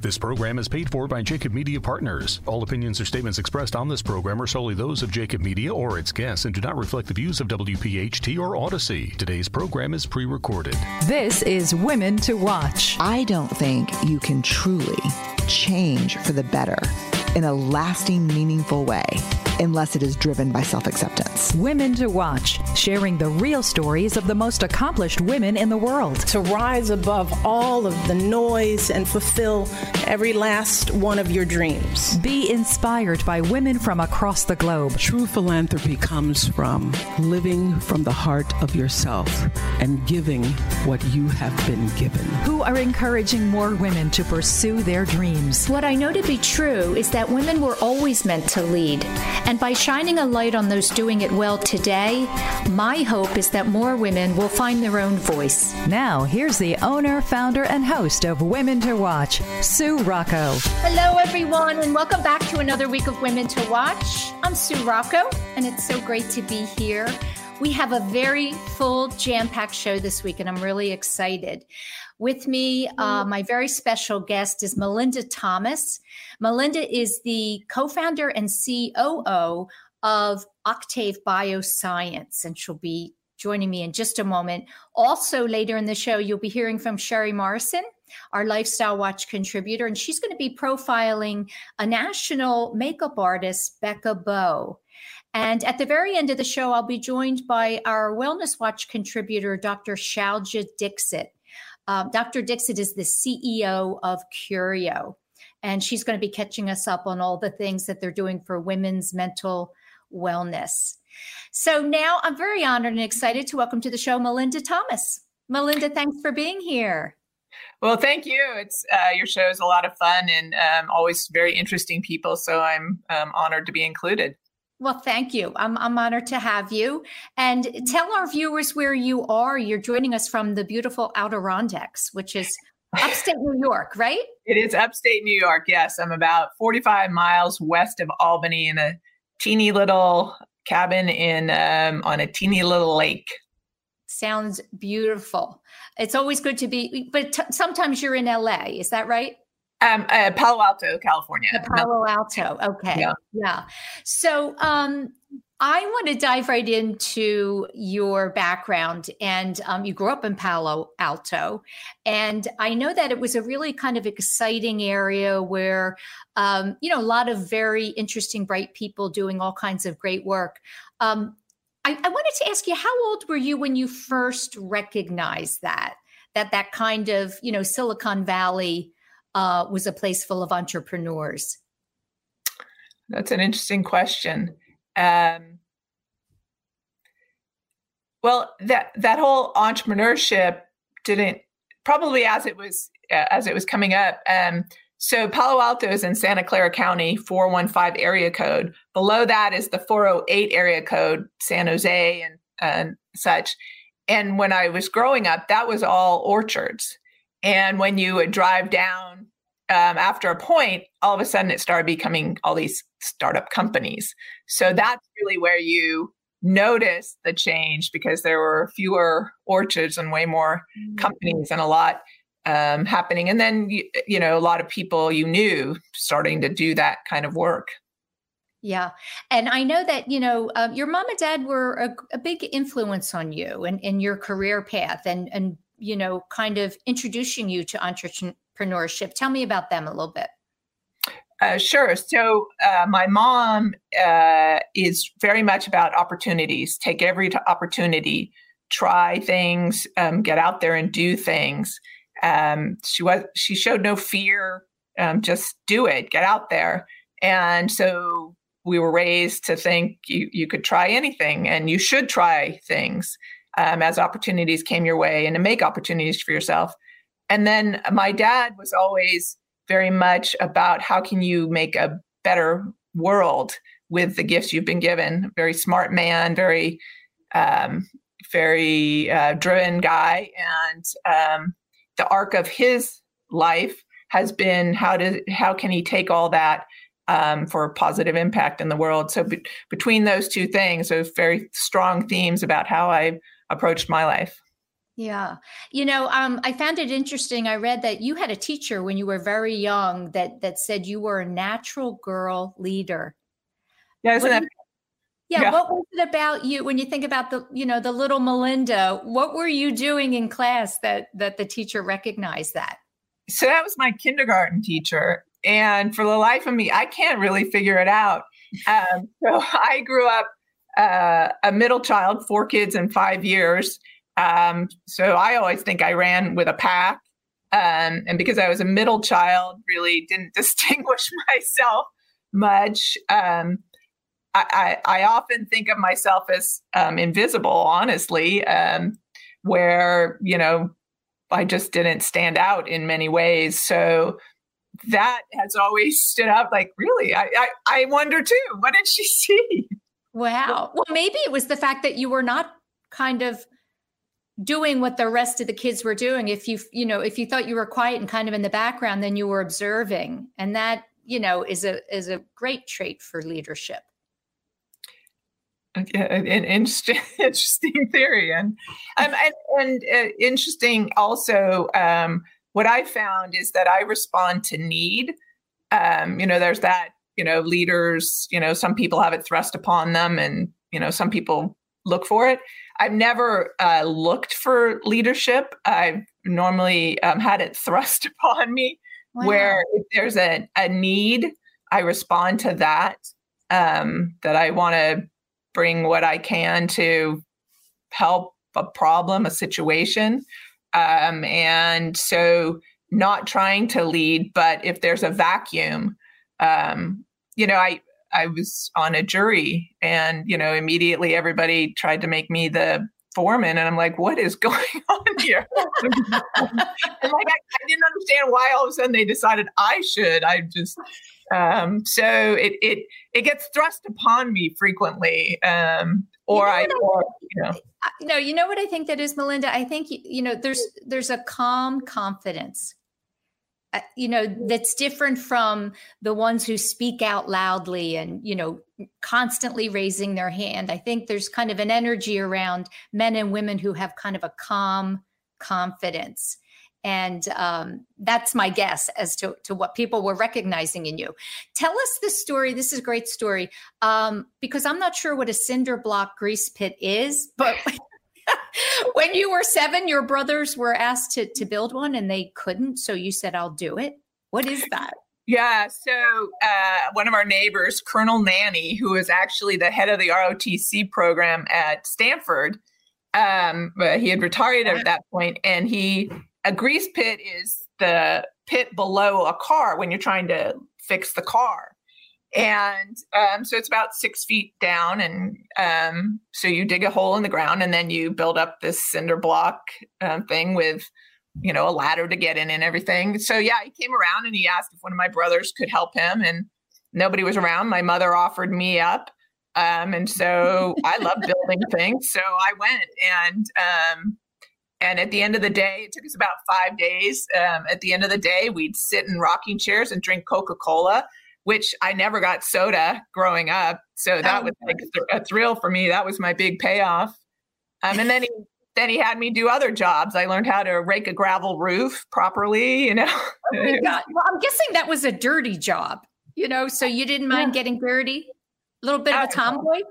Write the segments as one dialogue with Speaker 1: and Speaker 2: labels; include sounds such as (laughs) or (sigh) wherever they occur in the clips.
Speaker 1: This program is paid for by Jacob Media Partners. All opinions or statements expressed on this program are solely those of Jacob Media or its guests and do not reflect the views of WPHT or Odyssey. Today's program is pre recorded.
Speaker 2: This is Women to Watch.
Speaker 3: I don't think you can truly change for the better in a lasting, meaningful way unless it is driven by self acceptance.
Speaker 2: Women to Watch, sharing the real stories of the most accomplished women in the world.
Speaker 4: to rise above all of the noise and fulfill every last one of your dreams.
Speaker 2: Be inspired by women from across the globe.
Speaker 5: True philanthropy comes from living from the heart of yourself and giving what you have been given.
Speaker 2: Who are encouraging more women to pursue their dreams.
Speaker 6: What I know to be true is that women were always meant to lead. And by shining a light on those doing it well today, my hope is that more women will find their own voice.
Speaker 2: Now, here's the owner, founder, and host of Women to Watch, Sue Rocco.
Speaker 6: Hello, everyone, and welcome back to another week of Women to Watch. I'm Sue Rocco, and it's so great to be here. We have a very full, jam packed show this week, and I'm really excited. With me, uh, my very special guest is Melinda Thomas. Melinda is the co founder and COO of Octave Bioscience, and she'll be joining me in just a moment. Also, later in the show, you'll be hearing from Sherry Morrison, our Lifestyle Watch contributor, and she's going to be profiling a national makeup artist, Becca Bow. And at the very end of the show, I'll be joined by our Wellness Watch contributor, Dr. Shalja Dixit. Um, Dr. Dixit is the CEO of Curio, and she's going to be catching us up on all the things that they're doing for women's mental wellness. So now I'm very honored and excited to welcome to the show Melinda Thomas. Melinda, thanks for being here.
Speaker 7: Well, thank you. It's uh, your show is a lot of fun and um, always very interesting people. So I'm um, honored to be included.
Speaker 6: Well, thank you. I'm, I'm honored to have you. And tell our viewers where you are. You're joining us from the beautiful Adirondacks, which is upstate New York, right? (laughs)
Speaker 7: It is upstate New York. Yes, I'm about 45 miles west of Albany in a teeny little cabin in um, on a teeny little lake.
Speaker 6: Sounds beautiful. It's always good to be, but t- sometimes you're in LA. Is that right?
Speaker 7: Um, uh, Palo Alto, California.
Speaker 6: Uh, Palo Alto. Okay.
Speaker 7: Yeah.
Speaker 6: yeah. So um, I want to dive right into your background. And um, you grew up in Palo Alto. And I know that it was a really kind of exciting area where, um, you know, a lot of very interesting, bright people doing all kinds of great work. Um, I, I wanted to ask you, how old were you when you first recognized that? That that kind of, you know, Silicon Valley uh, was a place full of entrepreneurs?
Speaker 7: That's an interesting question. Um, well, that that whole entrepreneurship didn't probably as it was uh, as it was coming up. Um, so Palo Alto is in Santa Clara County, 415 area code. Below that is the 408 area code, San Jose and, and such. And when I was growing up, that was all orchards. And when you would drive down um, after a point, all of a sudden it started becoming all these startup companies. So that's really where you notice the change because there were fewer orchards and way more companies and a lot um, happening. And then, you, you know, a lot of people you knew starting to do that kind of work.
Speaker 6: Yeah. And I know that, you know, um, your mom and dad were a, a big influence on you and in your career path and, and, you know, kind of introducing you to entrepreneurship. Tell me about them a little bit.
Speaker 7: Uh, sure. So uh, my mom uh, is very much about opportunities. Take every t- opportunity, try things, um, get out there and do things. Um, she was she showed no fear. Um, just do it. Get out there. And so we were raised to think you you could try anything and you should try things um, as opportunities came your way and to make opportunities for yourself. And then my dad was always very much about how can you make a better world with the gifts you've been given. Very smart man, very um, very uh, driven guy, and um, the arc of his life has been how to how can he take all that um, for positive impact in the world. So be- between those two things, those very strong themes about how I approached my life.
Speaker 6: Yeah. You know, um, I found it interesting. I read that you had a teacher when you were very young that that said you were a natural girl leader.
Speaker 7: Yeah, isn't that
Speaker 6: Yeah,
Speaker 7: Yeah.
Speaker 6: what was it about you when you think about the, you know, the little Melinda? What were you doing in class that that the teacher recognized that?
Speaker 7: so that was my kindergarten teacher and for the life of me i can't really figure it out um, so (laughs) i grew up uh, a middle child four kids in five years um, so i always think i ran with a pack um, and because i was a middle child really didn't (laughs) distinguish myself much um, I, I, I often think of myself as um, invisible honestly um, where you know I just didn't stand out in many ways. So that has always (laughs) stood out like, really? I, I, I wonder too, what did she (laughs) see?
Speaker 6: Wow. Well, maybe it was the fact that you were not kind of doing what the rest of the kids were doing. If you, you know, if you thought you were quiet and kind of in the background, then you were observing. And that, you know, is a is a great trait for leadership.
Speaker 7: Yeah, An interesting, (laughs) interesting theory. And, um, and, and uh, interesting also, um, what I found is that I respond to need. Um, you know, there's that, you know, leaders, you know, some people have it thrust upon them and, you know, some people look for it. I've never uh, looked for leadership. I've normally um, had it (laughs) thrust upon me where if there's a, a need, I respond to that. Um, that I want to bring what I can to help a problem, a situation. Um, and so not trying to lead, but if there's a vacuum, um, you know, I, I was on a jury and, you know, immediately everybody tried to make me the foreman. And I'm like, what is (laughs) going on here? (laughs) and like, I, I didn't understand why all of a sudden they decided I should. I just, um, so it, it, it gets thrust upon me frequently. Um, or I, or, you know,
Speaker 6: No, you know what I think that is, Melinda. I think you know there's there's a calm confidence, you know, that's different from the ones who speak out loudly and you know constantly raising their hand. I think there's kind of an energy around men and women who have kind of a calm confidence. And um, that's my guess as to, to what people were recognizing in you. Tell us this story. This is a great story um, because I'm not sure what a cinder block grease pit is, but (laughs) when you were seven, your brothers were asked to, to build one and they couldn't. So you said, I'll do it. What is that?
Speaker 7: Yeah, so uh, one of our neighbors, Colonel Nanny, who is actually the head of the ROTC program at Stanford, um, but he had retired at that point, and he a grease pit is the pit below a car when you're trying to fix the car, and um, so it's about six feet down, and um, so you dig a hole in the ground, and then you build up this cinder block um, thing with you know, a ladder to get in and everything. So yeah, he came around and he asked if one of my brothers could help him, and nobody was around. My mother offered me up, um, and so I love (laughs) building things. So I went, and um, and at the end of the day, it took us about five days. Um, at the end of the day, we'd sit in rocking chairs and drink Coca Cola. Which I never got soda growing up, so that
Speaker 6: Oh,
Speaker 7: was like a thrill for me. That was my big payoff. Um, and then he then he had me do other jobs. I learned how to rake a gravel roof properly, you know. (laughs)
Speaker 6: Oh my God. Well, I'm guessing that was a dirty job, you know, so you didn't mind getting dirty? A little bit of a tomboy?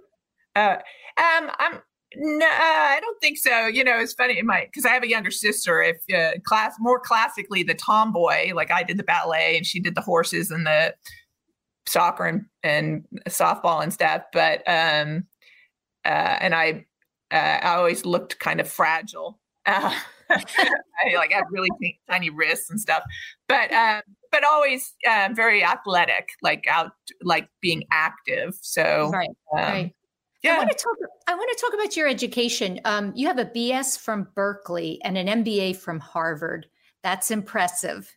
Speaker 7: Uh, um, I'm no, I don't think so. You know, it's funny, my because I have a younger sister. If uh, class more classically, the tomboy, like I did the ballet and she did the horses and the soccer and, and softball and stuff. But um, uh, and I, uh, I always looked kind of fragile. Uh, (laughs) I like had really t- tiny wrists and stuff, but um, but always um, very athletic, like out, like being active. So
Speaker 6: Right,
Speaker 7: um,
Speaker 6: right. I want to talk. I want to talk about your education. Um, you have a BS from Berkeley and an MBA from Harvard. That's impressive.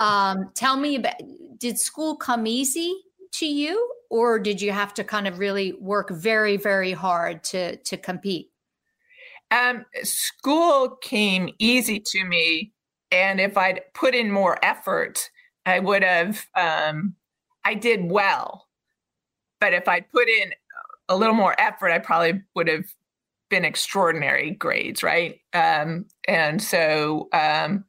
Speaker 6: Um, tell me about did school come easy to you, or did you have to kind of really work very, very hard to to compete?
Speaker 7: Um, school came easy to me, and if I'd put in more effort, I would have. Um, I did well, but if I'd put in a little more effort, I probably would have been extraordinary grades, right? Um, and so um,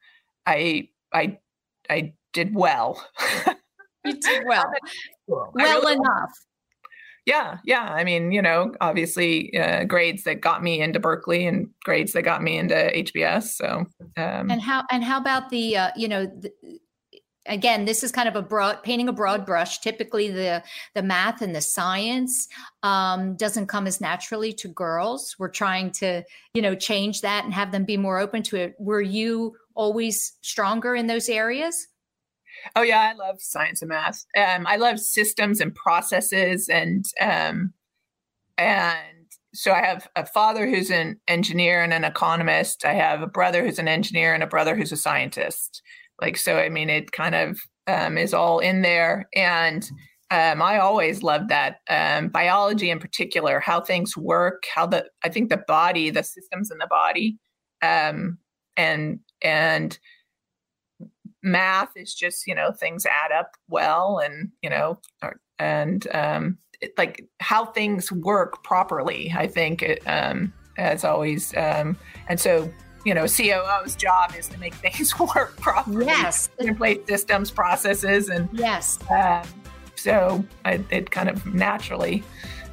Speaker 7: I I I did well.
Speaker 6: you (laughs) did well. well really enough.
Speaker 7: Yeah, yeah. I mean, you know, obviously uh, grades that got me into Berkeley and grades that got me into HBS. So,
Speaker 6: um, and how and how about the uh, you know the, again this is kind of a broad painting a broad brush. Typically the the math and the science um, doesn't come as naturally to girls. We're trying to you know change that and have them be more open to it. Were you always stronger in those areas?
Speaker 7: Oh yeah i love science and math. Um, i love systems and processes and um, and so i have a father who's an engineer and an economist. I have a brother who's an engineer and a brother who's a scientist like, so, I mean, it kind of um, is all in there. And um, I always loved that um, biology in particular, how things work, how the, I think the body, the systems in the body, um, and, and, math is just you know things add up well and you know and um it, like how things work properly i think it, um as always um and so you know, COO's job is to make things (laughs) work properly.
Speaker 6: Yes.
Speaker 7: In place systems, processes, and
Speaker 6: yes.
Speaker 7: Um, so I, it kind of naturally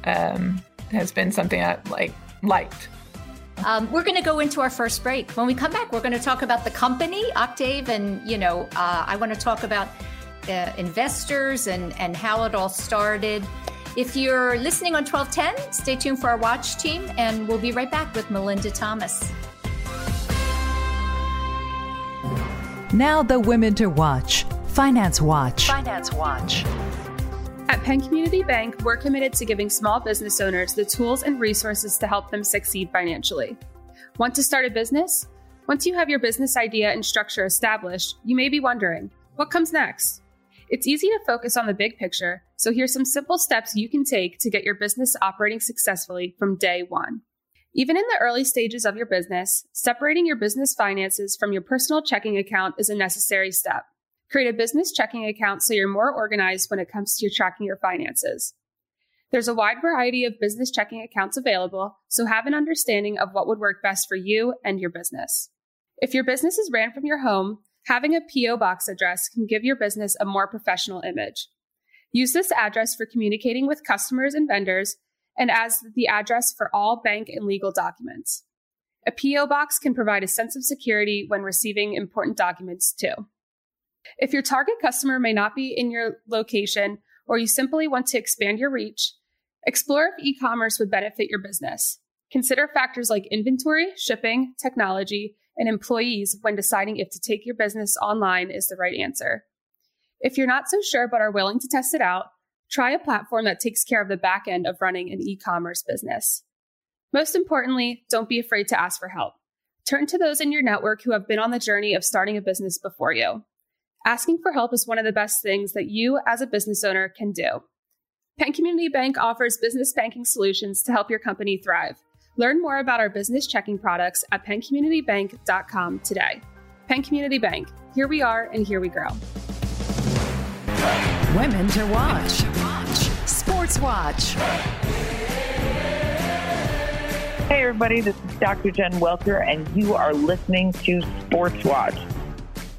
Speaker 7: um, has been something I like liked.
Speaker 6: Um, we're going to go into our first break. When we come back, we're going to talk about the company, Octave, and you know, uh, I want to talk about uh, investors and and how it all started. If you're listening on 1210, stay tuned for our watch team, and we'll be right back with Melinda Thomas.
Speaker 2: Now, the women to watch Finance Watch.
Speaker 8: Finance Watch. At Penn Community Bank, we're committed to giving small business owners the tools and resources to help them succeed financially. Want to start a business? Once you have your business idea and structure established, you may be wondering, what comes next? It's easy to focus on the big picture, so here's some simple steps you can take to get your business operating successfully from day one. Even in the early stages of your business, separating your business finances from your personal checking account is a necessary step. Create a business checking account so you're more organized when it comes to tracking your finances. There's a wide variety of business checking accounts available, so have an understanding of what would work best for you and your business. If your business is ran from your home, having a P.O. box address can give your business a more professional image. Use this address for communicating with customers and vendors and as the address for all bank and legal documents. A P.O. box can provide a sense of security when receiving important documents too. If your target customer may not be in your location or you simply want to expand your reach, explore if e commerce would benefit your business. Consider factors like inventory, shipping, technology, and employees when deciding if to take your business online is the right answer. If you're not so sure but are willing to test it out, try a platform that takes care of the back end of running an e commerce business. Most importantly, don't be afraid to ask for help. Turn to those in your network who have been on the journey of starting a business before you. Asking for help is one of the best things that you as a business owner can do. Penn Community Bank offers business banking solutions to help your company thrive. Learn more about our business checking products at penncommunitybank.com today. Penn Community Bank, here we are and here we grow.
Speaker 2: Women to watch. Sports Watch.
Speaker 9: Hey, everybody, this is Dr. Jen Welter, and you are listening to Sports Watch.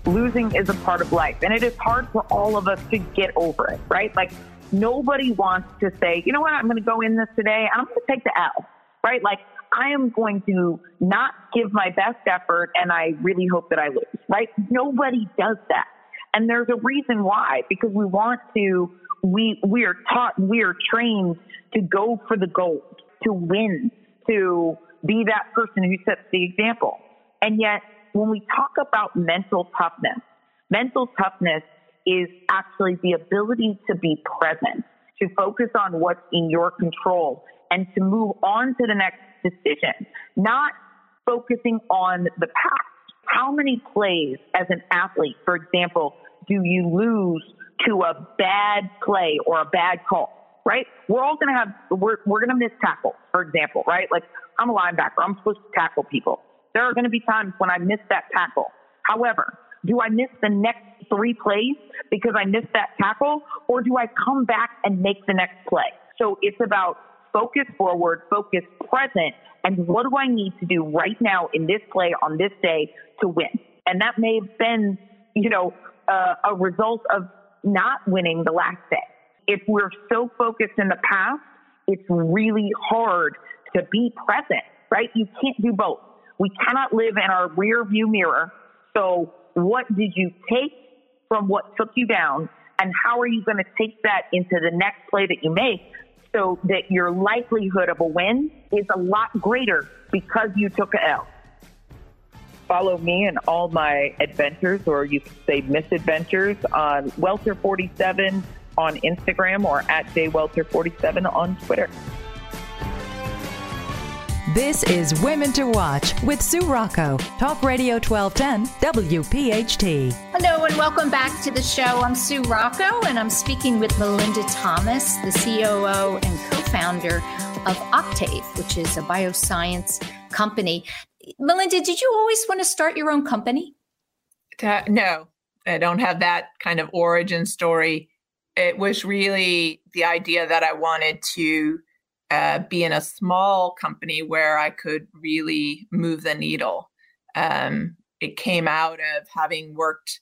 Speaker 9: Losing is a part of life, and it is hard for all of us to get over it, right? Like, nobody wants to say, you know what, I'm going to go in this today, and I'm going to take the L, right? Like, I am going to not give my best effort, and I really hope that I lose, right? Nobody does that. And there's a reason why, because we want to, we, we are taught, we are trained to go for the gold, to win, to be that person who sets the example. And yet, when we talk about mental toughness, mental toughness is actually the ability to be present, to focus on what's in your control, and to move on to the next decision, not focusing on the past. How many plays as an athlete, for example, do you lose to a bad play or a bad call, right? We're all going to have, we're, we're going to miss tackles, for example, right? Like I'm a linebacker. I'm supposed to tackle people. There are going to be times when I miss that tackle. However, do I miss the next three plays because I missed that tackle or do I come back and make the next play? So it's about focus forward, focus present, and what do I need to do right now in this play on this day to win? And that may have been, you know, uh, a result of not winning the last day. If we're so focused in the past, it's really hard to be present, right? You can't do both. We cannot live in our rear view mirror. So what did you take from what took you down? And how are you going to take that into the next play that you make so that your likelihood of a win is a lot greater because you took a L? Follow me and all my adventures, or you could say misadventures, on Welter47 on Instagram or at JWelter47 on Twitter.
Speaker 2: This is Women to Watch with Sue Rocco, Talk Radio 1210, WPHT.
Speaker 6: Hello and welcome back to the show. I'm Sue Rocco and I'm speaking with Melinda Thomas, the COO and co founder of Octave, which is a bioscience company. Melinda, did you always want to start your own company?
Speaker 7: No, I don't have that kind of origin story. It was really the idea that I wanted to uh, be in a small company where I could really move the needle. Um, it came out of having worked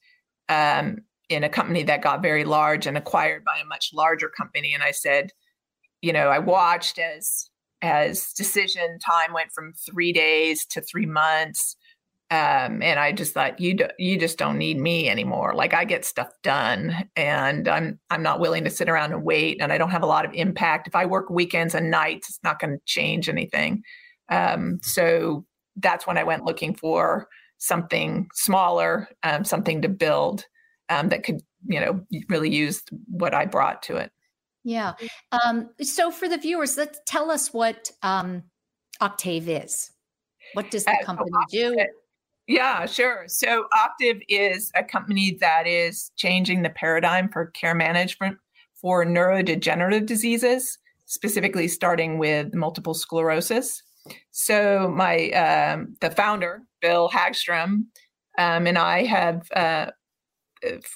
Speaker 7: um, in a company that got very large and acquired by a much larger company. And I said, you know, I watched as as decision time went from three days to three months. Um, and I just thought you do, you just don't need me anymore. Like I get stuff done, and I'm I'm not willing to sit around and wait, and I don't have a lot of impact. If I work weekends and nights, it's not going to change anything. Um, so that's when I went looking for something smaller, um, something to build um, that could you know really use what I brought to it.
Speaker 6: Yeah. Um, so for the viewers, let's tell us what um, Octave is. What does the company uh, do?
Speaker 7: Yeah, sure. So Octave is a company that is changing the paradigm for care management for neurodegenerative diseases, specifically starting with multiple sclerosis. So my um, the founder, Bill Hagstrom, um, and I have uh,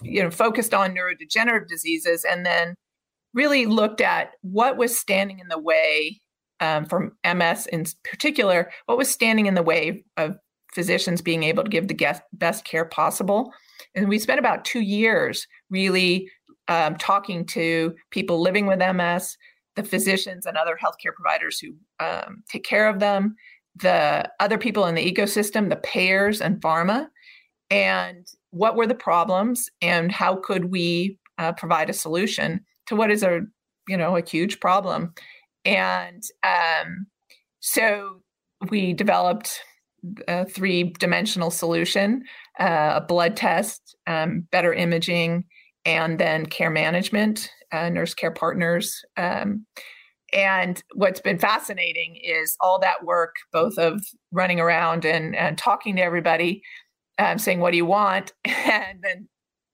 Speaker 7: you know focused on neurodegenerative diseases, and then really looked at what was standing in the way um, from MS in particular, what was standing in the way of physicians being able to give the best care possible. And we spent about two years really um, talking to people living with MS, the physicians and other healthcare providers who um, take care of them, the other people in the ecosystem, the payers and pharma, and what were the problems and how could we uh, provide a solution to what is a you know a huge problem. And um, so we developed a three dimensional solution uh, a blood test um, better imaging and then care management uh, nurse care partners um, and what's been fascinating is all that work both of running around and, and talking to everybody um, saying what do you want? (laughs) And then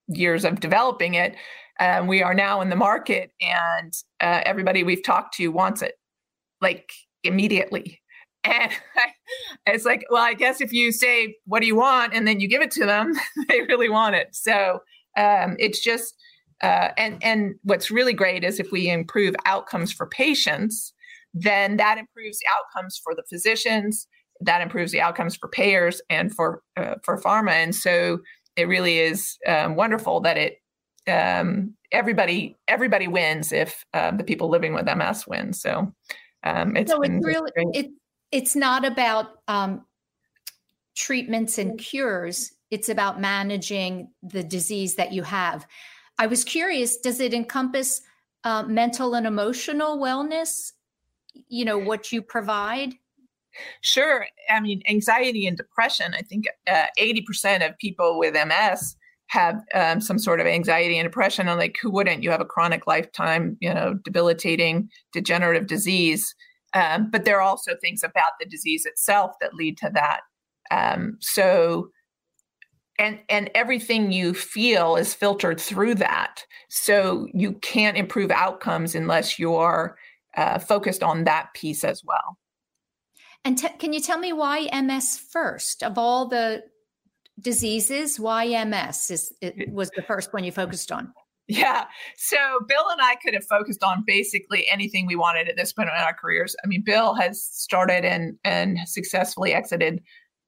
Speaker 7: years of developing it um, we are now in the market and uh, everybody we've talked to wants it like immediately. (laughs) And it's like well i guess if you say what do you want? and then you give it to them (laughs) they really want it. So um, it's just uh, and and what's really great is if we improve outcomes for patients then that improves the outcomes for the physicians that improves the outcomes for payers and for uh, for pharma. And so it really is um, wonderful that it um, everybody everybody wins if uh, the people living with MS win. So um, it's
Speaker 6: so it's really it, it's not about um, treatments and cures. It's about managing the disease that you have. I was curious: does it encompass uh, mental and emotional wellness? You know what you provide.
Speaker 7: Sure. I mean, anxiety and depression. I think uh, eighty percent of people with MS have um, some sort of anxiety and depression and like who wouldn't? You have a chronic lifetime you know debilitating degenerative disease um, but there are also things about the disease itself that lead to that um, so and and everything you feel is filtered through that so you can't improve outcomes unless you're uh, focused on that piece as well.
Speaker 6: And can you tell me why ms first? Of all the diseases why ms is it was the first one you focused on
Speaker 7: yeah. So Bill and I could have focused on basically anything we wanted at this point in our careers. I mean, Bill has started and and successfully exited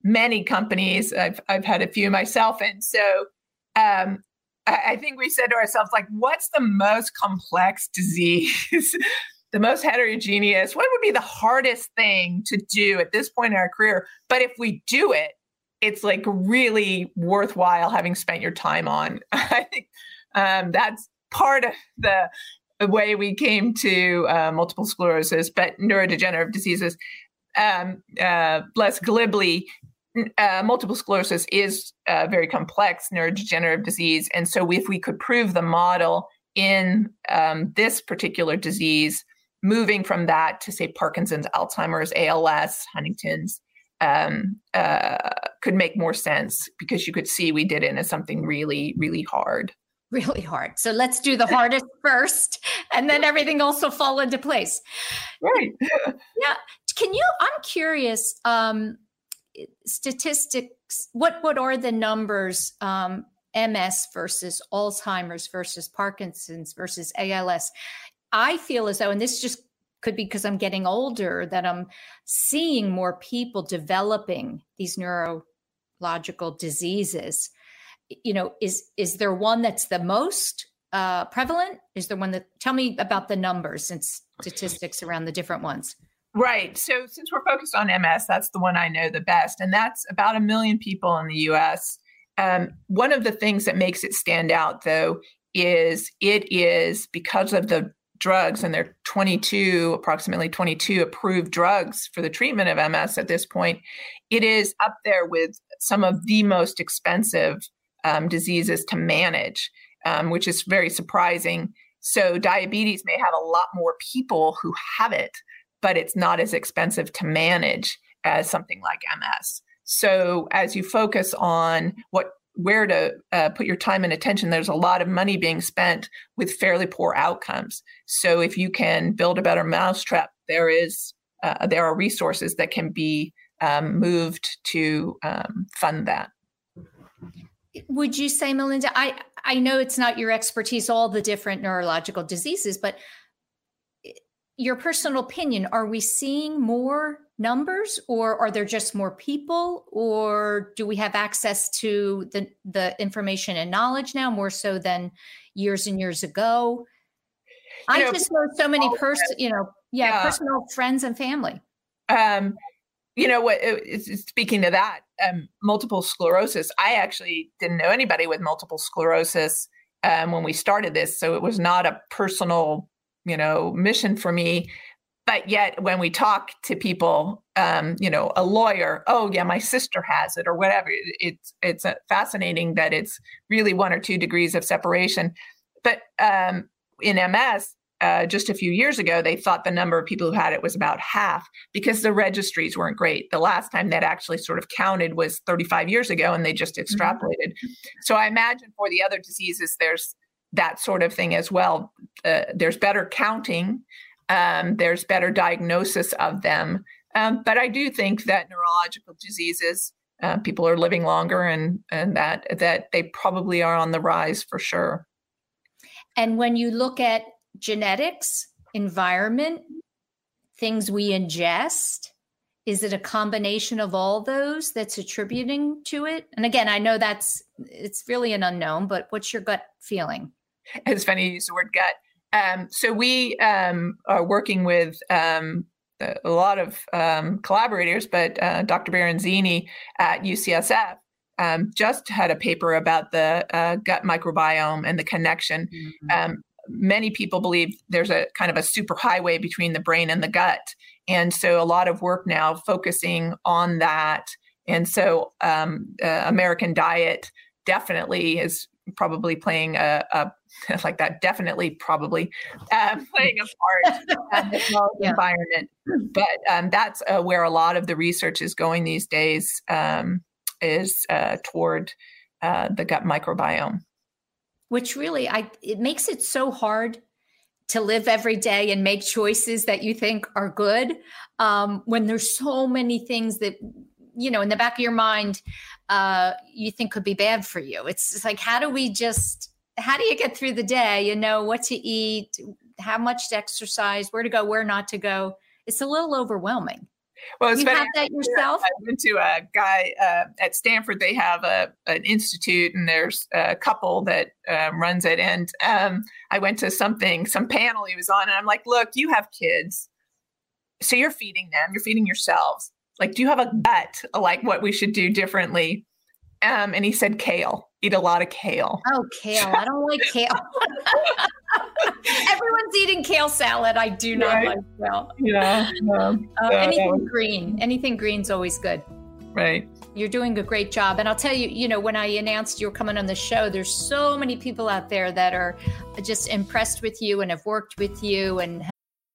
Speaker 7: many companies. I've I've had a few myself, and so um, I, I think we said to ourselves, like, what's the most complex (laughs) disease? the most heterogeneous what would be the hardest thing to do at this point in our career but if we do it it's like really worthwhile having spent your time on (laughs) i think um, that's part of the, way we came to uh, multiple sclerosis but neurodegenerative diseases um, uh, less glibly uh, multiple sclerosis is a very complex neurodegenerative disease. And so, if we could prove the model in um, this particular disease, moving from that to, say, Parkinson's, Alzheimer's, ALS, Huntington's, um, uh, could make more sense because you could see we did it as something really, really hard.
Speaker 6: Really hard. So let's do the hardest (laughs) first, and then everything else will fall into place.
Speaker 7: Right. (laughs)
Speaker 6: yeah. Can you? I'm curious. Um, statistics what what are the numbers um, ms versus alzheimer's versus parkinson's versus als i feel as though and this just could be because i'm getting older that i'm seeing more people developing these diseases you know is is there one that's the most uh, prevalent is there one that tell me about the numbers and statistics around the different ones
Speaker 7: Right. So since we're focused on MS, that's the one I know the best, and that's about a million people in the U.S. Um, one of the things that makes it stand out, though, is it is because of the drugs, and there are 22, approximately 22 approved drugs for the treatment of MS at this point. It is up there with some of the most expensive um, diseases to manage, um, which is very surprising. So, diabetes may have a lot more people who have it but it's not as expensive to manage as something like MS. So as you focus on what where to uh, put your time and attention, there's a lot of money being spent with fairly poor outcomes. So if you can build a better mousetrap, there is uh, there are resources that can be um, moved to um, fund that.
Speaker 6: Would you say, Melinda? I I know it's not your expertise, all the different neurological diseases, but your personal opinion are we seeing more numbers or are there just more people or do we have access to the the information and knowledge now more so than years and years ago? You i know, just know so many person you know yeah, yeah, personal friends and family.
Speaker 7: Um you know what speaking to that um multiple sclerosis i actually didn't know anybody with multiple sclerosis um, when we started this so it was not a personal you know mission for me but yet when we talk to people um, you know a lawyer oh yeah my sister has it or whatever it's it's fascinating that it's really one or two degrees of separation but um, in ms uh, just a few years ago they thought the number of people who had it was about half because the registries weren't great the last time that actually sort of counted was 35 years ago and they just mm-hmm. extrapolated mm-hmm. so i imagine for the other diseases there's that sort of thing as well. Uh, there's better counting, um, there's better diagnosis of them. Um, but I do think that neurological diseases, uh, people are living longer, and and that that they probably are on the rise for sure.
Speaker 6: And when you look at genetics, environment, things we ingest, is it a combination of all those that's attributing to it? And again, I know that's it's really an unknown, but what's your gut feeling?
Speaker 7: it's funny you use the word gut. Um, so we um, are working with um, a lot of um, collaborators, but uh, Dr. Baranzini at UCSF um, just had a paper about the uh, gut microbiome and the connection. Mm-hmm. Um, many people believe there's a kind of a super highway between the brain and the gut. And so a lot of work now focusing on that. And so uh, American diet definitely is probably playing a, a (laughs) like that definitely probably uh, (laughs) playing a part in the (laughs) yeah. environment but um, that's uh, where a lot of the research is going these days um, is uh, toward uh, the gut microbiome.
Speaker 6: Which really, I it makes it so hard to live every day and make choices that you think are good um, when there's so many things that you know in the back of your mind uh, you think could be bad for you. It's, it's like how do we just how do you get through the day? You know what to eat, how much to exercise, where to go, where not to go. It's a little overwhelming.
Speaker 7: Well, it's
Speaker 6: you
Speaker 7: funny.
Speaker 6: have that yourself.
Speaker 7: I went to a guy uh, at Stanford. They have a an institute, and there's a couple that um, runs it. And um, I went to something, some panel he was on, and I'm like, "Look, you have kids, so you're feeding them. You're feeding yourselves. Like, do you have a gut? Like, what we should do differently?" Um, and he said, "Kale. Eat a lot of kale."
Speaker 6: Oh, kale! I don't like kale. (laughs) Everyone's eating kale salad. I do not
Speaker 7: Right.
Speaker 6: like kale.
Speaker 7: Yeah. Um,
Speaker 6: Uh,
Speaker 7: so
Speaker 6: anything green, anything green's always good.
Speaker 7: right.
Speaker 6: You're doing a great job. And I'll tell you, you know, when I announced you were coming on the show, there's so many people out there that are just impressed with you and have worked with you and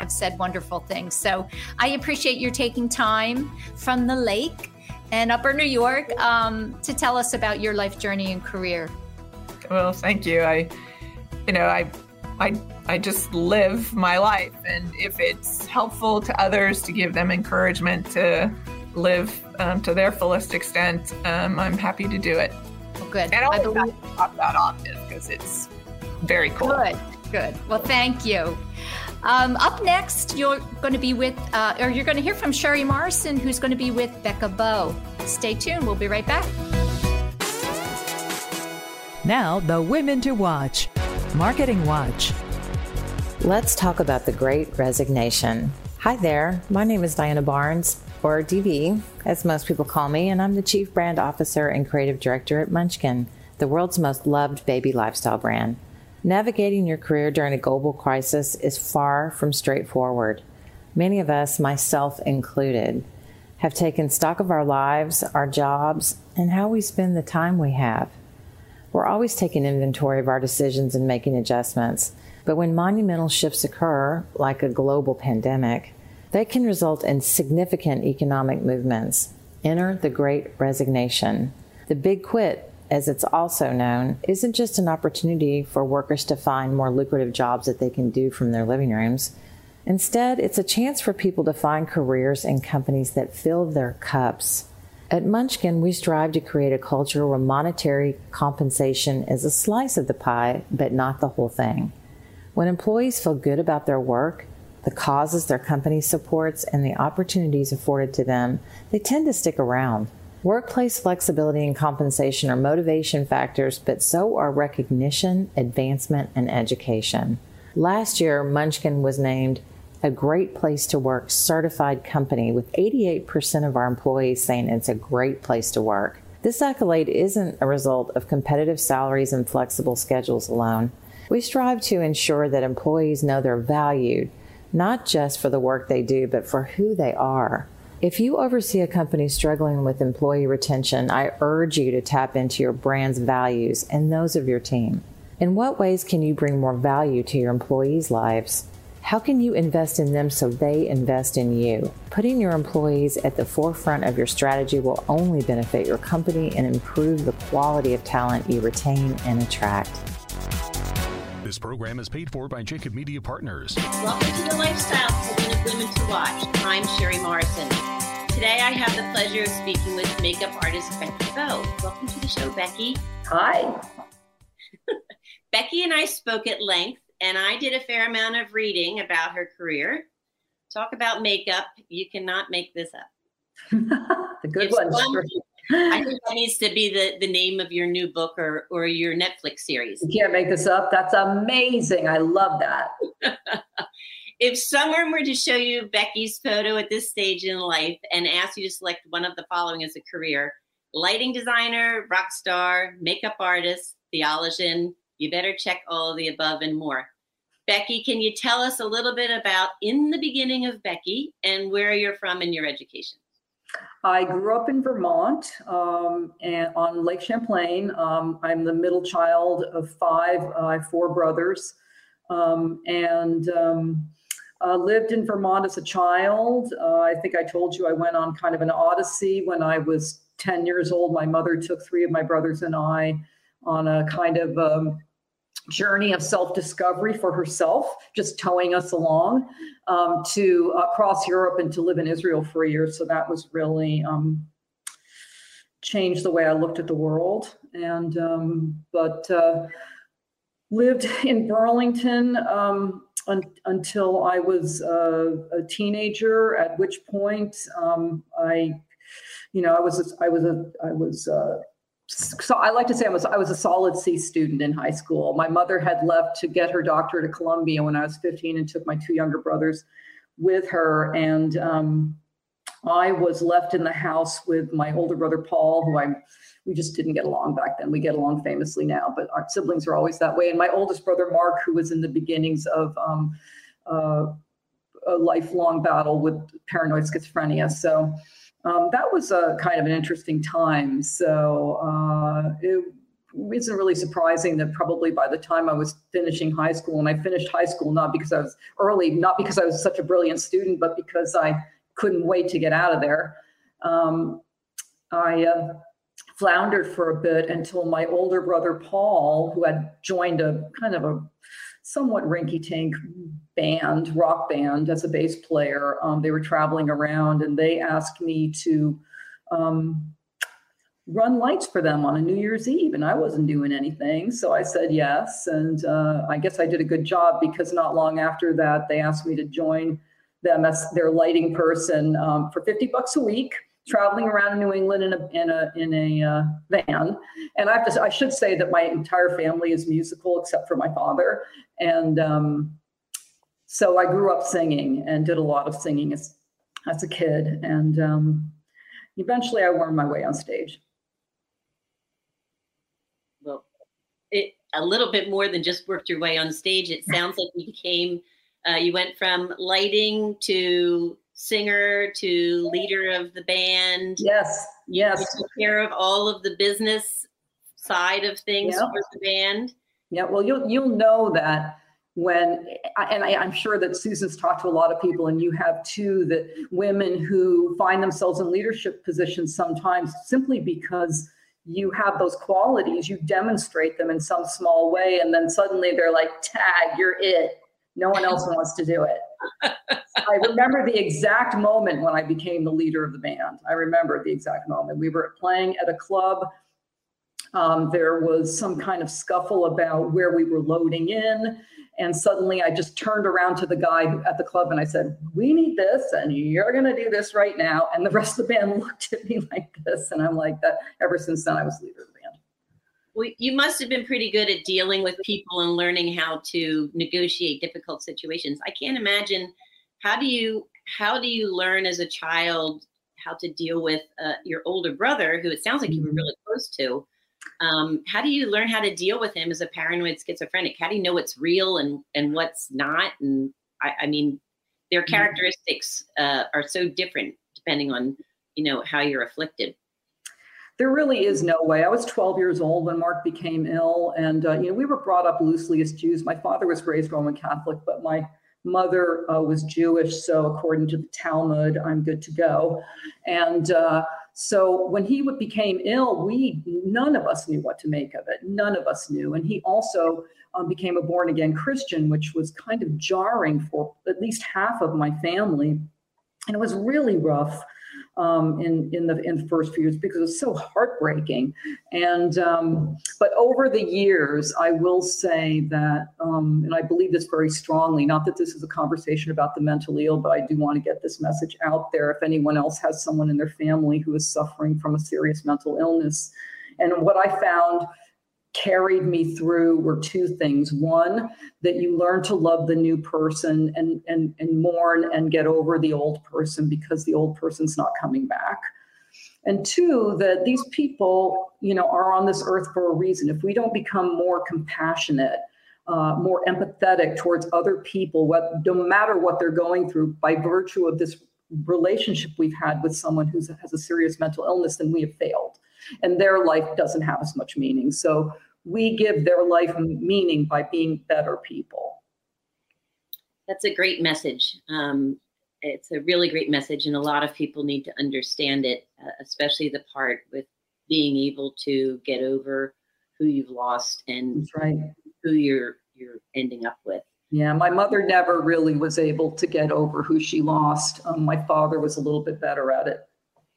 Speaker 6: Have said wonderful things. So I appreciate your taking time from the lake and Upper New York um, to tell us about your life journey and career.
Speaker 7: Well, thank you. I, you know, I, I, I just live my life, and if it's helpful to others to give them encouragement to live um, to their fullest extent, um, I'm happy to do it.
Speaker 6: Well, good.
Speaker 7: And I'll
Speaker 6: I believe-
Speaker 7: talk about office because it's very cool.
Speaker 6: Good, good. Well, thank you. Um, up next, you're going to be with, uh, or you're going to hear from Sherry Morrison, who's going to be with Becca Bow. Stay tuned. We'll be right back.
Speaker 2: Now, the women to watch. Marketing Watch.
Speaker 10: Let's talk about the great resignation. Hi there, my name is Diana Barnes, or DB, as most people call me, and I'm the Chief Brand Officer and Creative Director at Munchkin, the world's most loved baby lifestyle brand. Navigating your career during a global crisis is far from straightforward. Many of us, myself included, have taken stock of our lives, our jobs, and how we spend the time we have. We're always taking inventory of our decisions and making adjustments. But when monumental shifts occur, like a global pandemic, they can result in significant economic movements. Enter the Great Resignation. The Big Quit, as it's also known, isn't just an opportunity for workers to find more lucrative jobs that they can do from their living rooms. Instead, it's a chance for people to find careers in companies that fill their cups. At Munchkin, we strive to create a culture where monetary compensation is a slice of the pie, but not the whole thing. When employees feel good about their work, the causes their company supports, and the opportunities afforded to them, they tend to stick around. Workplace flexibility and compensation are motivation factors, but so are recognition, advancement, and education. Last year, Munchkin was named a great place to work certified company with 88% of our employees saying it's a great place to work. This accolade isn't a result of competitive salaries and flexible schedules alone. We strive to ensure that employees know they're valued, not just for the work they do, but for who they are. If you oversee a company struggling with employee retention, I urge you to tap into your brand's values and those of your team. In what ways can you bring more value to your employees' lives? How can you invest in them so they invest in you? Putting your employees at the forefront of your strategy will only benefit your company and improve the quality of talent you retain and attract.
Speaker 1: This program is paid for by Jacob Media Partners.
Speaker 11: Welcome to the Lifestyle Queen of Women to Watch. I'm Sherry Morrison. today I have the pleasure of speaking with makeup artist Becky Bowe. Welcome to the show, Becky.
Speaker 12: Hi. (laughs)
Speaker 11: Becky and I spoke at length, and I did a fair amount of reading about her career. Talk about makeup. You cannot make this up. (laughs)
Speaker 12: the good
Speaker 11: It's
Speaker 12: ones.
Speaker 11: fun. I think that needs to be the, the name of your new book or, or your Netflix series.
Speaker 12: You can't make this up. That's amazing. I love that. (laughs)
Speaker 11: If someone were to show you Becky's photo at this stage in life and ask you to select one of the following as a career lighting designer, rock star, makeup artist, theologian, you better check all of the above and more. Becky, can you tell us a little bit about in the beginning of Becky and where you're from in your education?
Speaker 12: I grew up in Vermont um, and on Lake Champlain. Um, I'm the middle child of five. Uh, I have four brothers, um, and um, uh, lived in Vermont as a child. Uh, I think I told you I went on kind of an odyssey when I was 10 years old. My mother took three of my brothers and I on a kind of um, journey of self-discovery for herself, just towing us along um, to uh, cross Europe and to live in Israel for a year. So that was really um, changed the way I looked at the world. And um, but uh, lived in Burlington um, un- until I was uh, a teenager. At which point um, I, you know, I was I was a I was. Uh, so I like to say I was I was a solid C student in high school. My mother had left to get her doctorate at Columbia when I was 15 and took my two younger brothers with her. And um, I was left in the house with my older brother Paul, who I we just didn't get along back then. We get along famously now, but our siblings are always that way. And my oldest brother Mark, who was in the beginnings of um, uh, a lifelong battle with paranoid schizophrenia. So um, that was a kind of an interesting time. So uh, it isn't really surprising that probably by the time I was finishing high school, and I finished high school not because I was early, not because I was such a brilliant student, but because I couldn't wait to get out of there. Um, I uh, floundered for a bit until my older brother Paul, who had joined a kind of a somewhat rinky-tink band, rock band, as a bass player. Um, they were traveling around, and they asked me to um, run lights for them on a New Year's Eve, and I wasn't doing anything, so I said yes. And uh, I guess I did a good job because not long after that, they asked me to join them as their lighting person um, for 50 bucks a week traveling around New England in a in a in a uh, van. And I have to I should say that my entire family is musical except for my father. And um, so I grew up singing and did a lot of singing as as a kid. And um, eventually I wormed my way on stage.
Speaker 11: Well, it a little bit more than just worked your way on stage. It (laughs) sounds like you became, uh, you went from lighting to singer to leader of the band.
Speaker 12: Yes, yes.
Speaker 11: You took care of all of the business side of things
Speaker 12: Yeah.
Speaker 11: for the band.
Speaker 12: Yeah, well, you'll you'll know that when, and I, I'm sure that Susan's talked to a lot of people, and you have too, that women who find themselves in leadership positions sometimes simply because you have those qualities, you demonstrate them in some small way, and then suddenly they're like, "Tag, you're it." No one else wants to do it. (laughs) I remember the exact moment when I became the leader of the band. I remember the exact moment. We were playing at a club. Um, there was some kind of scuffle about where we were loading in. And suddenly I just turned around to the guy at the club and I said, We need this, and you're going to do this right now. And the rest of the band (laughs) looked at me like this. And I'm like, that ever since then, I was leader of the band.
Speaker 11: Well, you must have been pretty good at dealing with people and learning how to negotiate difficult situations. I can't imagine how do you how do you learn as a child how to deal with uh, your older brother, who it sounds like you were really close to. Um, how do you learn how to deal with him as a paranoid schizophrenic? How do you know what's real and and what's not? And I, I mean, their characteristics uh, are so different depending on you know how you're afflicted.
Speaker 12: There really is no way. I was 12 years old when Mark became ill, and uh, you know we were brought up loosely as Jews. My father was raised Roman Catholic, but my mother uh, was Jewish, so according to the Talmud, I'm good to go. And uh, so when he became ill, we none of us knew what to make of it. None of us knew, and he also um, became a born again Christian, which was kind of jarring for at least half of my family, and it was really rough. Um, in in the in the first few years because it was so heartbreaking. And um, but over the years, I will say that, um, and I believe this very strongly. Not that this is a conversation about the mentally ill, but I do want to get this message out there. If anyone else has someone in their family who is suffering from a serious mental illness, and what I found carried me through were two things. One that you learn to love the new person and and and mourn and get over the old person because the old person's not coming back. And two that these people you know are on this earth for a reason. If we don't become more compassionate uh, more empathetic towards other people what no matter what they're going through by virtue of this relationship we've had with someone who has a serious mental illness then we have failed. And their life doesn't have as much meaning. So we give their life meaning by being better people.
Speaker 11: That's a great message. Um, it's a really great message, and a lot of people need to understand it, uh, especially the part with being able to get over who you've lost and
Speaker 12: right.
Speaker 11: who you're you're ending up with.
Speaker 12: Yeah, my mother never really was able to get over who she lost. Um, my father was a little bit better at it.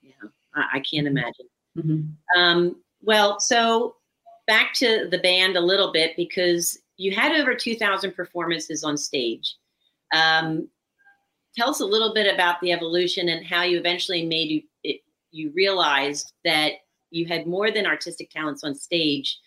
Speaker 11: Yeah, I, I can't imagine.
Speaker 12: Mm-hmm.
Speaker 11: Um, well, so back to the band a little bit because you had over 2,000 performances on stage. Um, tell us a little bit about the evolution and how you eventually made you, it, you realized that you had more than artistic talents on stage,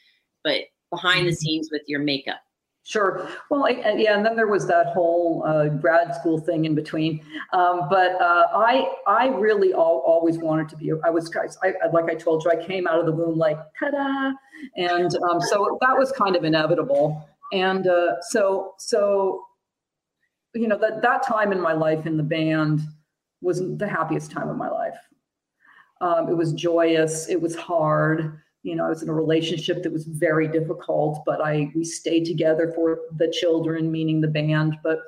Speaker 11: but behind the
Speaker 12: Mm-hmm.
Speaker 11: scenes with your makeup.
Speaker 12: Sure. Well, I- yeah, and then there was that whole uh, grad school thing in between. Um, but uh, I, I really al- always wanted to be. I was, I- like I told you, I came out of the womb like ta-da, and um, so that was kind of inevitable. And uh, so, so, you know, that that time in my life in the band was the happiest time of my life. Um, it was joyous. It was hard you know i was in a relationship that was very difficult but i we stayed together for the children meaning the band but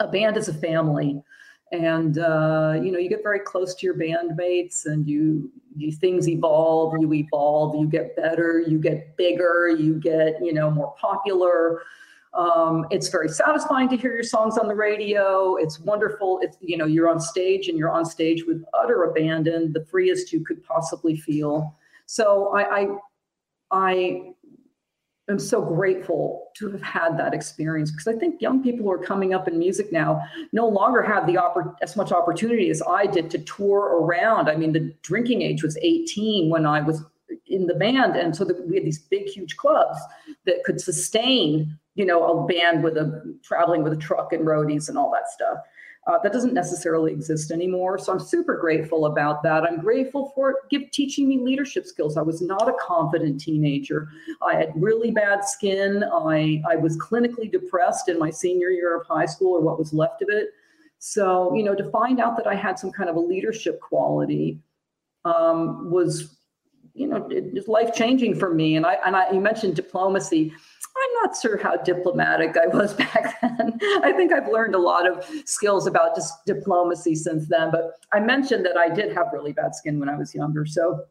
Speaker 12: a band is a family. And uh, you know you get very close to your bandmates and you you things evolve you evolve you get better you get bigger you get you know more popular. Um, it's very satisfying to hear your songs on the radio. It's wonderful it's you know you're on stage and you're on stage with utter abandon the freest you could possibly feel so I, I, I am so grateful to have had that experience because I think young people who are coming up in music now no longer have the oppor- as much opportunity as I did to tour around. I mean, the drinking age was 18 when I was in the band, and so the, we had these big, huge clubs that could sustain, you know, a band with a traveling with a truck and roadies and all that stuff. Uh, that doesn't necessarily exist anymore. So I'm super grateful about that. I'm grateful for it give, teaching me leadership skills. I was not a confident teenager. I had really bad skin. I, I was clinically depressed in my senior year of high school or what was left of it. So, you know, to find out that I had some kind of a leadership quality um, was, you know, it life changing for me. And I, and I, you mentioned diplomacy. I'm not sure how diplomatic I was (laughs) back then. I think I've learned a lot of skills about just diplomacy since then. But I mentioned that I did have really bad skin when I was younger. So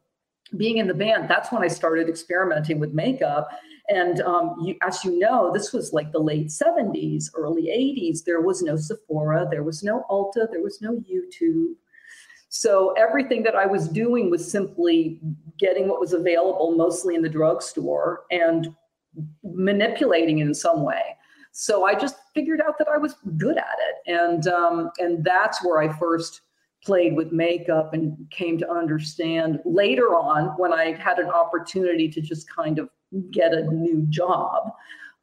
Speaker 12: being in the band, that's when I started experimenting with makeup. And um, you, as you know, this was like the late 70s, early 80s. There was no Sephora, there was no Ulta, there was no YouTube. So everything that I was doing was simply getting what was available, mostly in the drugstore, and manipulating in some way. So I just figured out that I was good at it, and um, and that's where I first played with makeup and came to understand later on when I had an opportunity to just kind of get a new job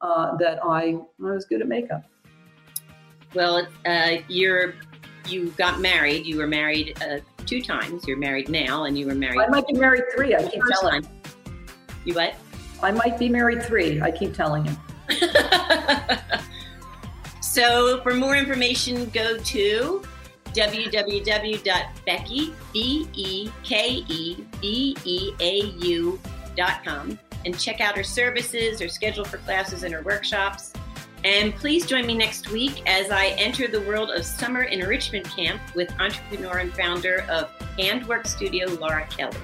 Speaker 12: uh, that I I was good at makeup.
Speaker 11: Well, uh, you're you got married. You were married uh, two times. You're married now, and you were married.
Speaker 12: I might be married three. I keep
Speaker 11: First
Speaker 12: telling.
Speaker 11: You what?
Speaker 12: I might be married three. I keep telling him. (laughs)
Speaker 11: So for more information, go to www.becky, B-E-K-E-B-E-A-U dot com and check out her services, her schedule for classes and her workshops. And please join me next week as I enter the world of summer enrichment camp with entrepreneur and founder of Handwork Studio, Laura Kelly.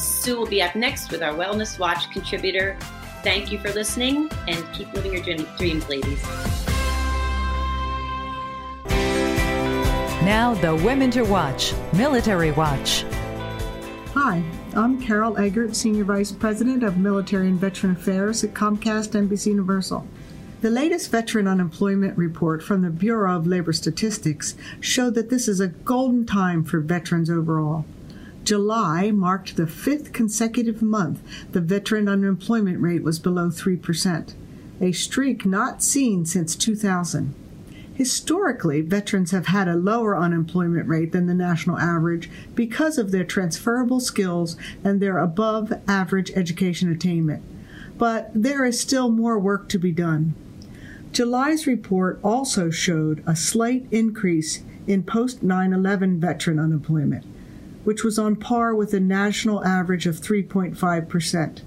Speaker 11: Sue will be up next with our Wellness Watch contributor. Thank you for listening and keep living your dreams, ladies.
Speaker 2: Now, the Women to Watch Military Watch.
Speaker 13: Hi, I'm Carol Eggert, Senior Vice President of Military and Veteran Affairs at Comcast NBC Universal. The latest veteran unemployment report from the Bureau of Labor Statistics showed that this is a golden time for veterans overall. July marked the fifth consecutive month the veteran unemployment rate was below 3%, a streak not seen since 2000. Historically, veterans have had a lower unemployment rate than the national average because of their transferable skills and their above average education attainment. But there is still more work to be done. July's report also showed a slight increase in post 9 11 veteran unemployment, which was on par with the national average of 3.5%.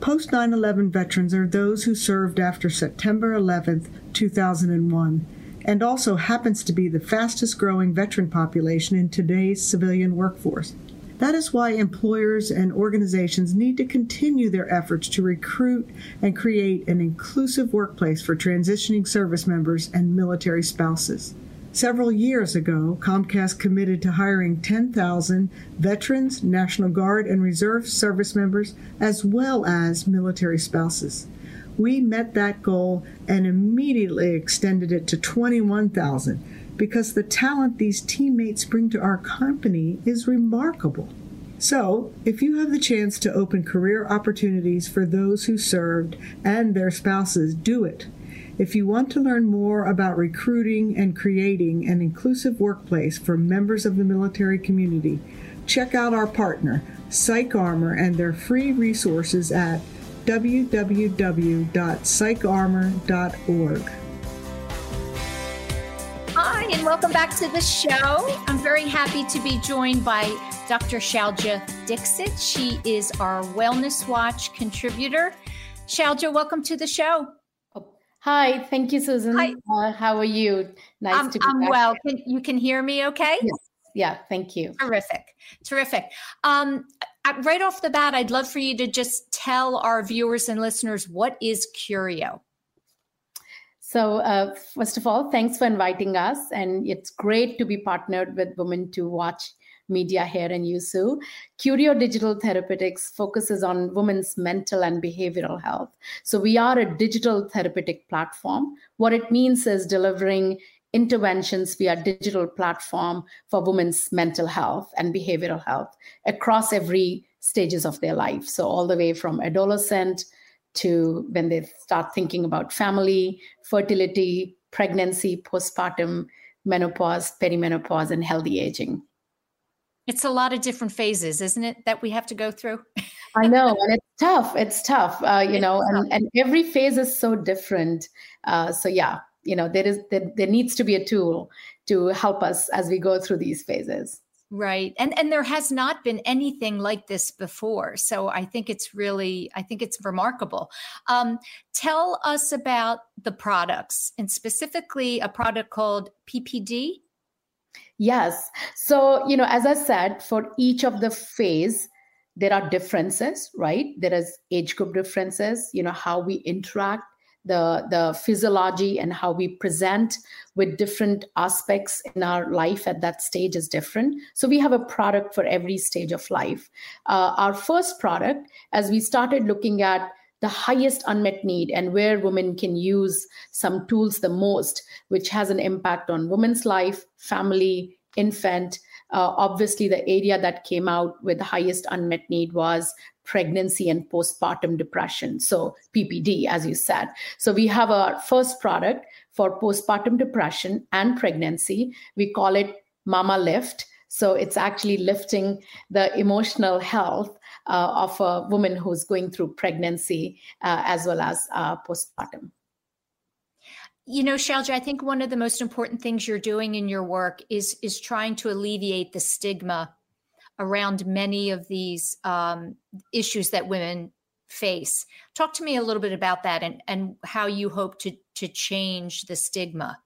Speaker 13: Post 9 11 veterans are those who served after September 11, 2001, and also happens to be the fastest growing veteran population in today's civilian workforce. That is why employers and organizations need to continue their efforts to recruit and create an inclusive workplace for transitioning service members and military spouses. Several years ago, Comcast committed to hiring 10,000 veterans, National Guard, and Reserve service members, as well as military spouses. We met that goal and immediately extended it to 21,000 because the talent these teammates bring to our company is remarkable. So, if you have the chance to open career opportunities for those who served and their spouses, do it. If you want to learn more about recruiting and creating an inclusive workplace for members of the military community, check out our partner, PsychArmor, and their free resources at www.psycharmor.org.
Speaker 6: Hi, and welcome back to the show. I'm very happy to be joined by Dr. Shailja Dixit. She is our Wellness Watch contributor. Shailja, welcome to the show.
Speaker 14: Hi, thank you, Susan. Hi. Uh, how are you? Nice to be
Speaker 6: I'm
Speaker 14: back.
Speaker 6: well. Can, you can hear me okay?
Speaker 14: Yes. Yeah, thank you.
Speaker 6: Terrific. Terrific. Um, right off the bat, I'd love for you to just tell our viewers and listeners what is Curio?
Speaker 14: So, uh, first of all, thanks for inviting us. And it's great to be partnered with Women to Watch Media here in USU. Curio Digital Therapeutics focuses on women's mental and behavioral health. So, we are a digital therapeutic platform. What it means is delivering interventions via digital platform for women's mental health and behavioral health across every stages of their life so all the way from adolescent to when they start thinking about family fertility pregnancy postpartum menopause perimenopause and healthy aging
Speaker 6: It's a lot of different phases, isn't it, that we have to go through?
Speaker 14: I know, and it's tough. It's tough, uh, you know, and, and every phase is so different. Uh, so yeah, you know, there is there, there needs to be a tool to help us as we go through these phases.
Speaker 6: Right. And and there has not been anything like this before. So I think it's really I think it's remarkable. Um, tell us about the products and specifically a product called PPD.
Speaker 14: Yes. So, you know, as I said, for each of the phase, there are differences, right? There is age group differences, you know, how we interact, the the physiology and how we present with different aspects in our life at that stage is different. So we have a product for every stage of life. Uh, our first product, as we started looking at the highest unmet need and where women can use some tools the most, which has an impact on women's life, family, infant. Uh, obviously, the area that came out with the highest unmet need was pregnancy and postpartum depression. So, PPD, as you said. So, we have our first product for postpartum depression and pregnancy. We call it MamaLift. So, it's actually lifting the emotional health of a woman who's going through pregnancy uh, as well as uh, postpartum.
Speaker 6: You know, Shailja, I think one of the most important things you're doing in your work is is trying to alleviate the stigma around many of these um, issues that women face. Talk to me a little bit about that and, and how you hope to to change the stigma.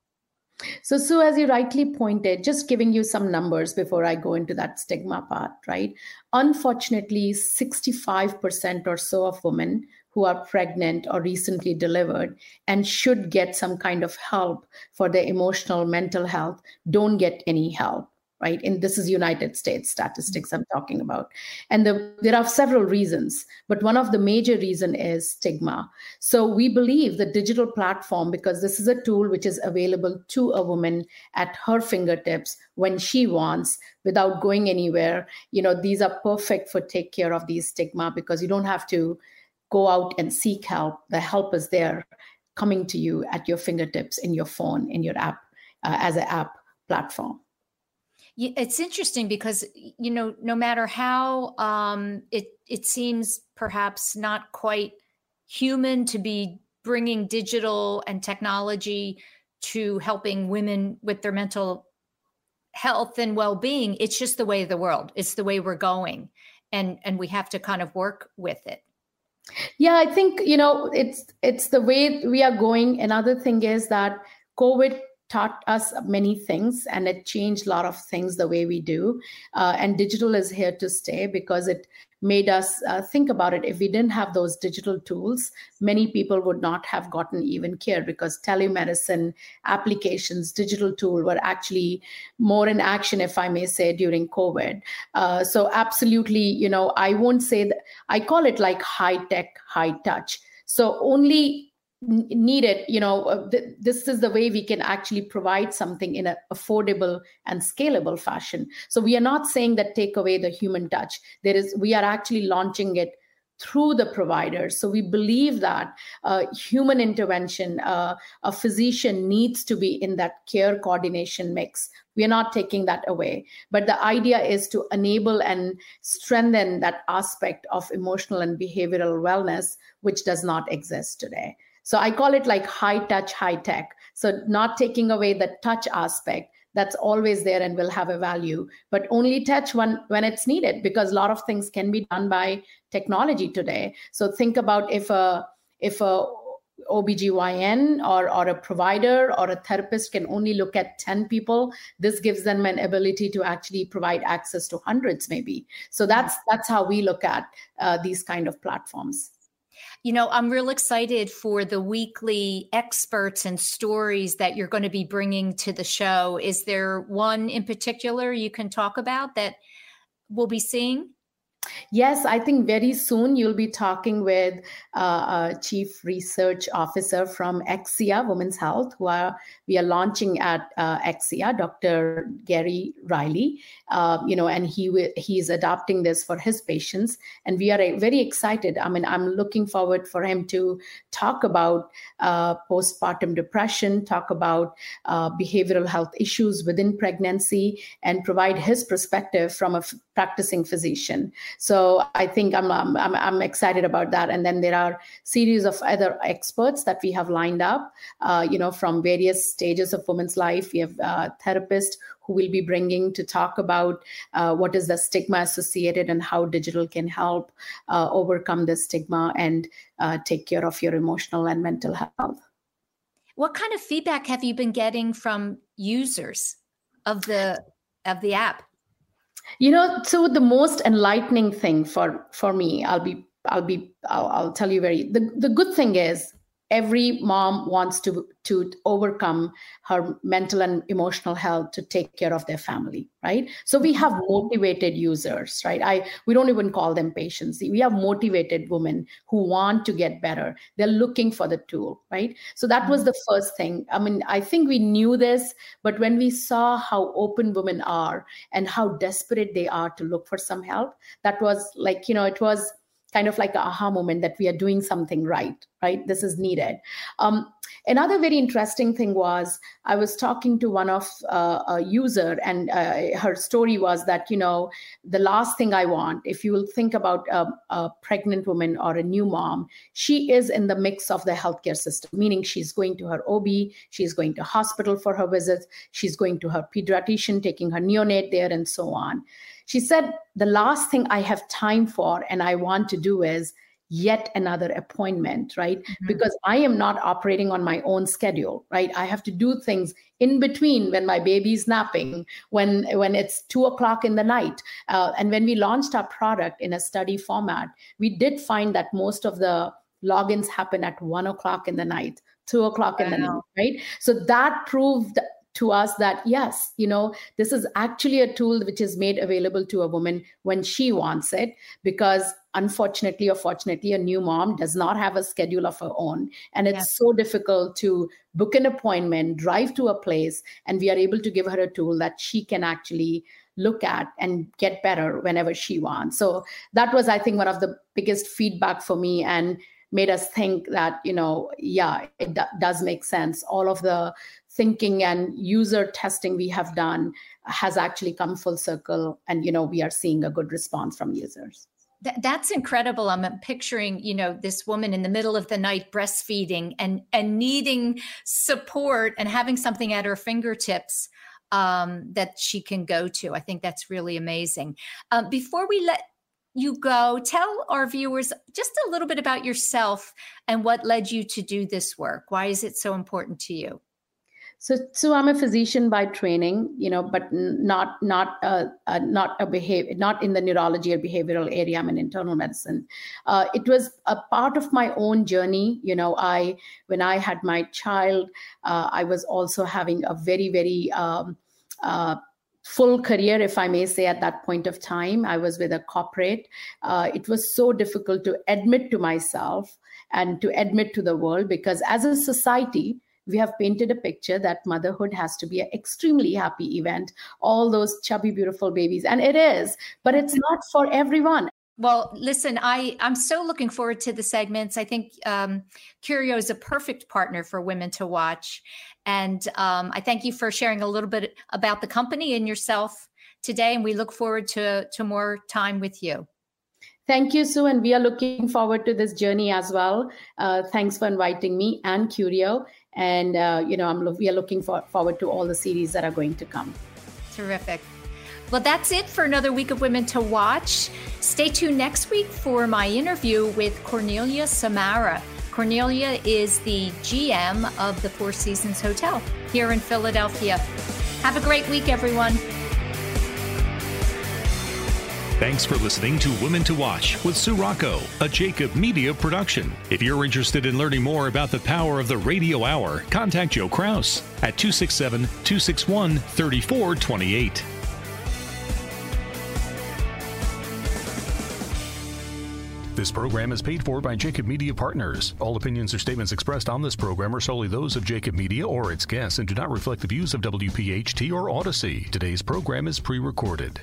Speaker 14: So, Sue, as you rightly pointed, just giving you some numbers before I go into that stigma part, right? Unfortunately, 65% or so of women who are pregnant or recently delivered and should get some kind of help for their emotional mental health don't get any help right? And this is united states statistics i'm talking about. And the, there are several reasons but one of the major reason is stigma. So we believe the digital platform because this is a tool which is available to a woman at her fingertips when she wants without going anywhere. You know these are perfect for take care of these stigma because you don't have to go out and seek help. The help is there coming to you at your fingertips in your phone in your app uh, as an app platform
Speaker 6: it's interesting because you know no matter how um, it it seems perhaps not quite human to be bringing digital and technology to helping women with their mental health and well-being it's just the way of the world. It's the way we're going and and we have to kind of work with it.
Speaker 14: Yeah i think you know it's it's the way we are going. Another thing is that covid taught us many things and it changed a lot of things the way we do. Uh, and digital is here to stay because it made us uh, think about it. If we didn't have those digital tools many people would not have gotten even care because telemedicine applications digital tool were actually more in action if i may say during covid. Uh, so absolutely you know i won't say that i call it like high tech high touch. So only needed you know uh, th- this is the way we can actually provide something in an affordable and scalable fashion. So we are not saying that take away the human touch. There is we are actually launching it through the providers so we believe that uh, human intervention uh, a physician needs to be in that care coordination mix. We are not taking that away. But the idea is to enable and strengthen that aspect of emotional and behavioral wellness which does not exist today so I call it like high touch, high tech. So not taking away the touch aspect that's always there and will have a value, but only touch when, when it's needed because a lot of things can be done by technology today. So think about if a if a OBGYN or, or a provider or a therapist can only look at 10 people, this gives them an ability to actually provide access to hundreds maybe. So that's that's how we look at uh, these kind of platforms.
Speaker 6: You know, I'm real excited for the weekly experts and stories that you're going to be bringing to the show. Is there one in particular you can talk about that we'll be seeing?
Speaker 14: Yes, I think very soon you'll be talking with uh, a chief research officer from Axia Women's Health, who are we are launching at uh, Axia, Dr. Gary Riley. Uh, you know, and he he is adopting this for his patients, and we are uh, very excited. I mean, I'm looking forward for him to talk about uh, postpartum depression, talk about uh, behavioral health issues within pregnancy, and provide his perspective from a f- practicing physician. So I think I'm, I'm, I'm excited about that. And then there are series of other experts that we have lined up, uh, you know, from various stages of women's life. We have a uh, therapists who will be bringing to talk about uh, what is the stigma associated and how digital can help uh, overcome the stigma and uh, take care of your emotional and mental health.
Speaker 6: What kind of feedback have you been getting from users of the of the app?
Speaker 14: You know so the most enlightening thing for for me i'll be i'll be i'll, I'll tell you very the, the good thing is every mom wants to to overcome her mental and emotional health to take care of their family right? So we have motivated users right? I we don't even call them patients. We have motivated women who want to get better. They're looking for the tool right? So that was the first thing. I mean i think we knew this but when we saw how open women are and how desperate they are to look for some help that was like you know it was kind of like a aha moment that we are doing something right right? This is needed. Um, another very interesting thing was i was talking to one of uh, a user and uh, her story was that you know the last thing i want if you will think about a, a, pregnant woman or a new mom she is in the mix of the healthcare system meaning she's going to her ob she's going to hospital for her visits she's going to her pediatrician taking her neonate there and so on she said, The last thing I have time for and I want to do is yet another appointment, right? Mm-hmm. Because I am not operating on my own schedule, right? I have to do things in between when my baby's napping, when when it's two o'clock in the night, uh, and when we launched our product in a study format, we did find that most of the logins happen at one o'clock in the night, two o'clock in the night, right? So that proved to us that yes you know this is actually a tool which is made available to a woman when she wants it because unfortunately or fortunately a new mom does not have a schedule of her own. And it's yes. so difficult to book an appointment drive to a place and we are able to give her a tool that she can actually look at and get better whenever she wants. So that was i think one of the biggest feedback for me. And made us think that you know yeah it d- does make sense. All of the thinking and user testing we have done has actually come full circle and you know we are seeing a good response from users.
Speaker 6: That's incredible. I'm picturing you know this woman in the middle of the night breastfeeding and and needing support and having something at her fingertips um, that she can go to. I think that's really amazing. Um, before we let you go tell our viewers just a little bit about yourself and what led you to do this work why is it so important to you
Speaker 14: so, so I'm a physician by training, you know, but not not uh, uh, not a behavior, not in the neurology or behavioral area. I'm in internal medicine. Uh, it was a part of my own journey. You know, I when I had my child, uh, I was also having a very very um, uh, full career, if I may say, at that point of time. I was with a corporate. Uh, it was so difficult to admit to myself and to admit to the world because as a society we have painted a picture that motherhood has to be an extremely happy event, all those chubby, beautiful babies. And it is, but it's not for everyone.
Speaker 6: Well, listen, I, I'm so looking forward to the segments. I think um, Curio is a perfect partner for women to watch. And um, I thank you for sharing a little bit about the company and yourself today. And we look forward to, to more time with you.
Speaker 14: Thank you, Sue. And we are looking forward to this journey as well. Uh, thanks for inviting me and Curio and uh, you know I'm we are looking for- forward to all the series that are going to come.
Speaker 6: Terrific. Well, that's it for another week of Women to Watch. Stay tuned next week for my interview with Cornelia Samara. Cornelia is the GM of the Four Seasons Hotel here in Philadelphia. Have a great week, everyone.
Speaker 1: Thanks for listening to Women to Watch with Sue Rocco, a Jacob Media production. If you're interested in learning more about the power of the radio hour, contact Joe Kraus at 267 261 3428. This program is paid for by Jacob Media Partners. All opinions or statements expressed on this program are solely those of Jacob Media or its guests and do not reflect the views of WPHT or Odyssey. Today's program is pre recorded.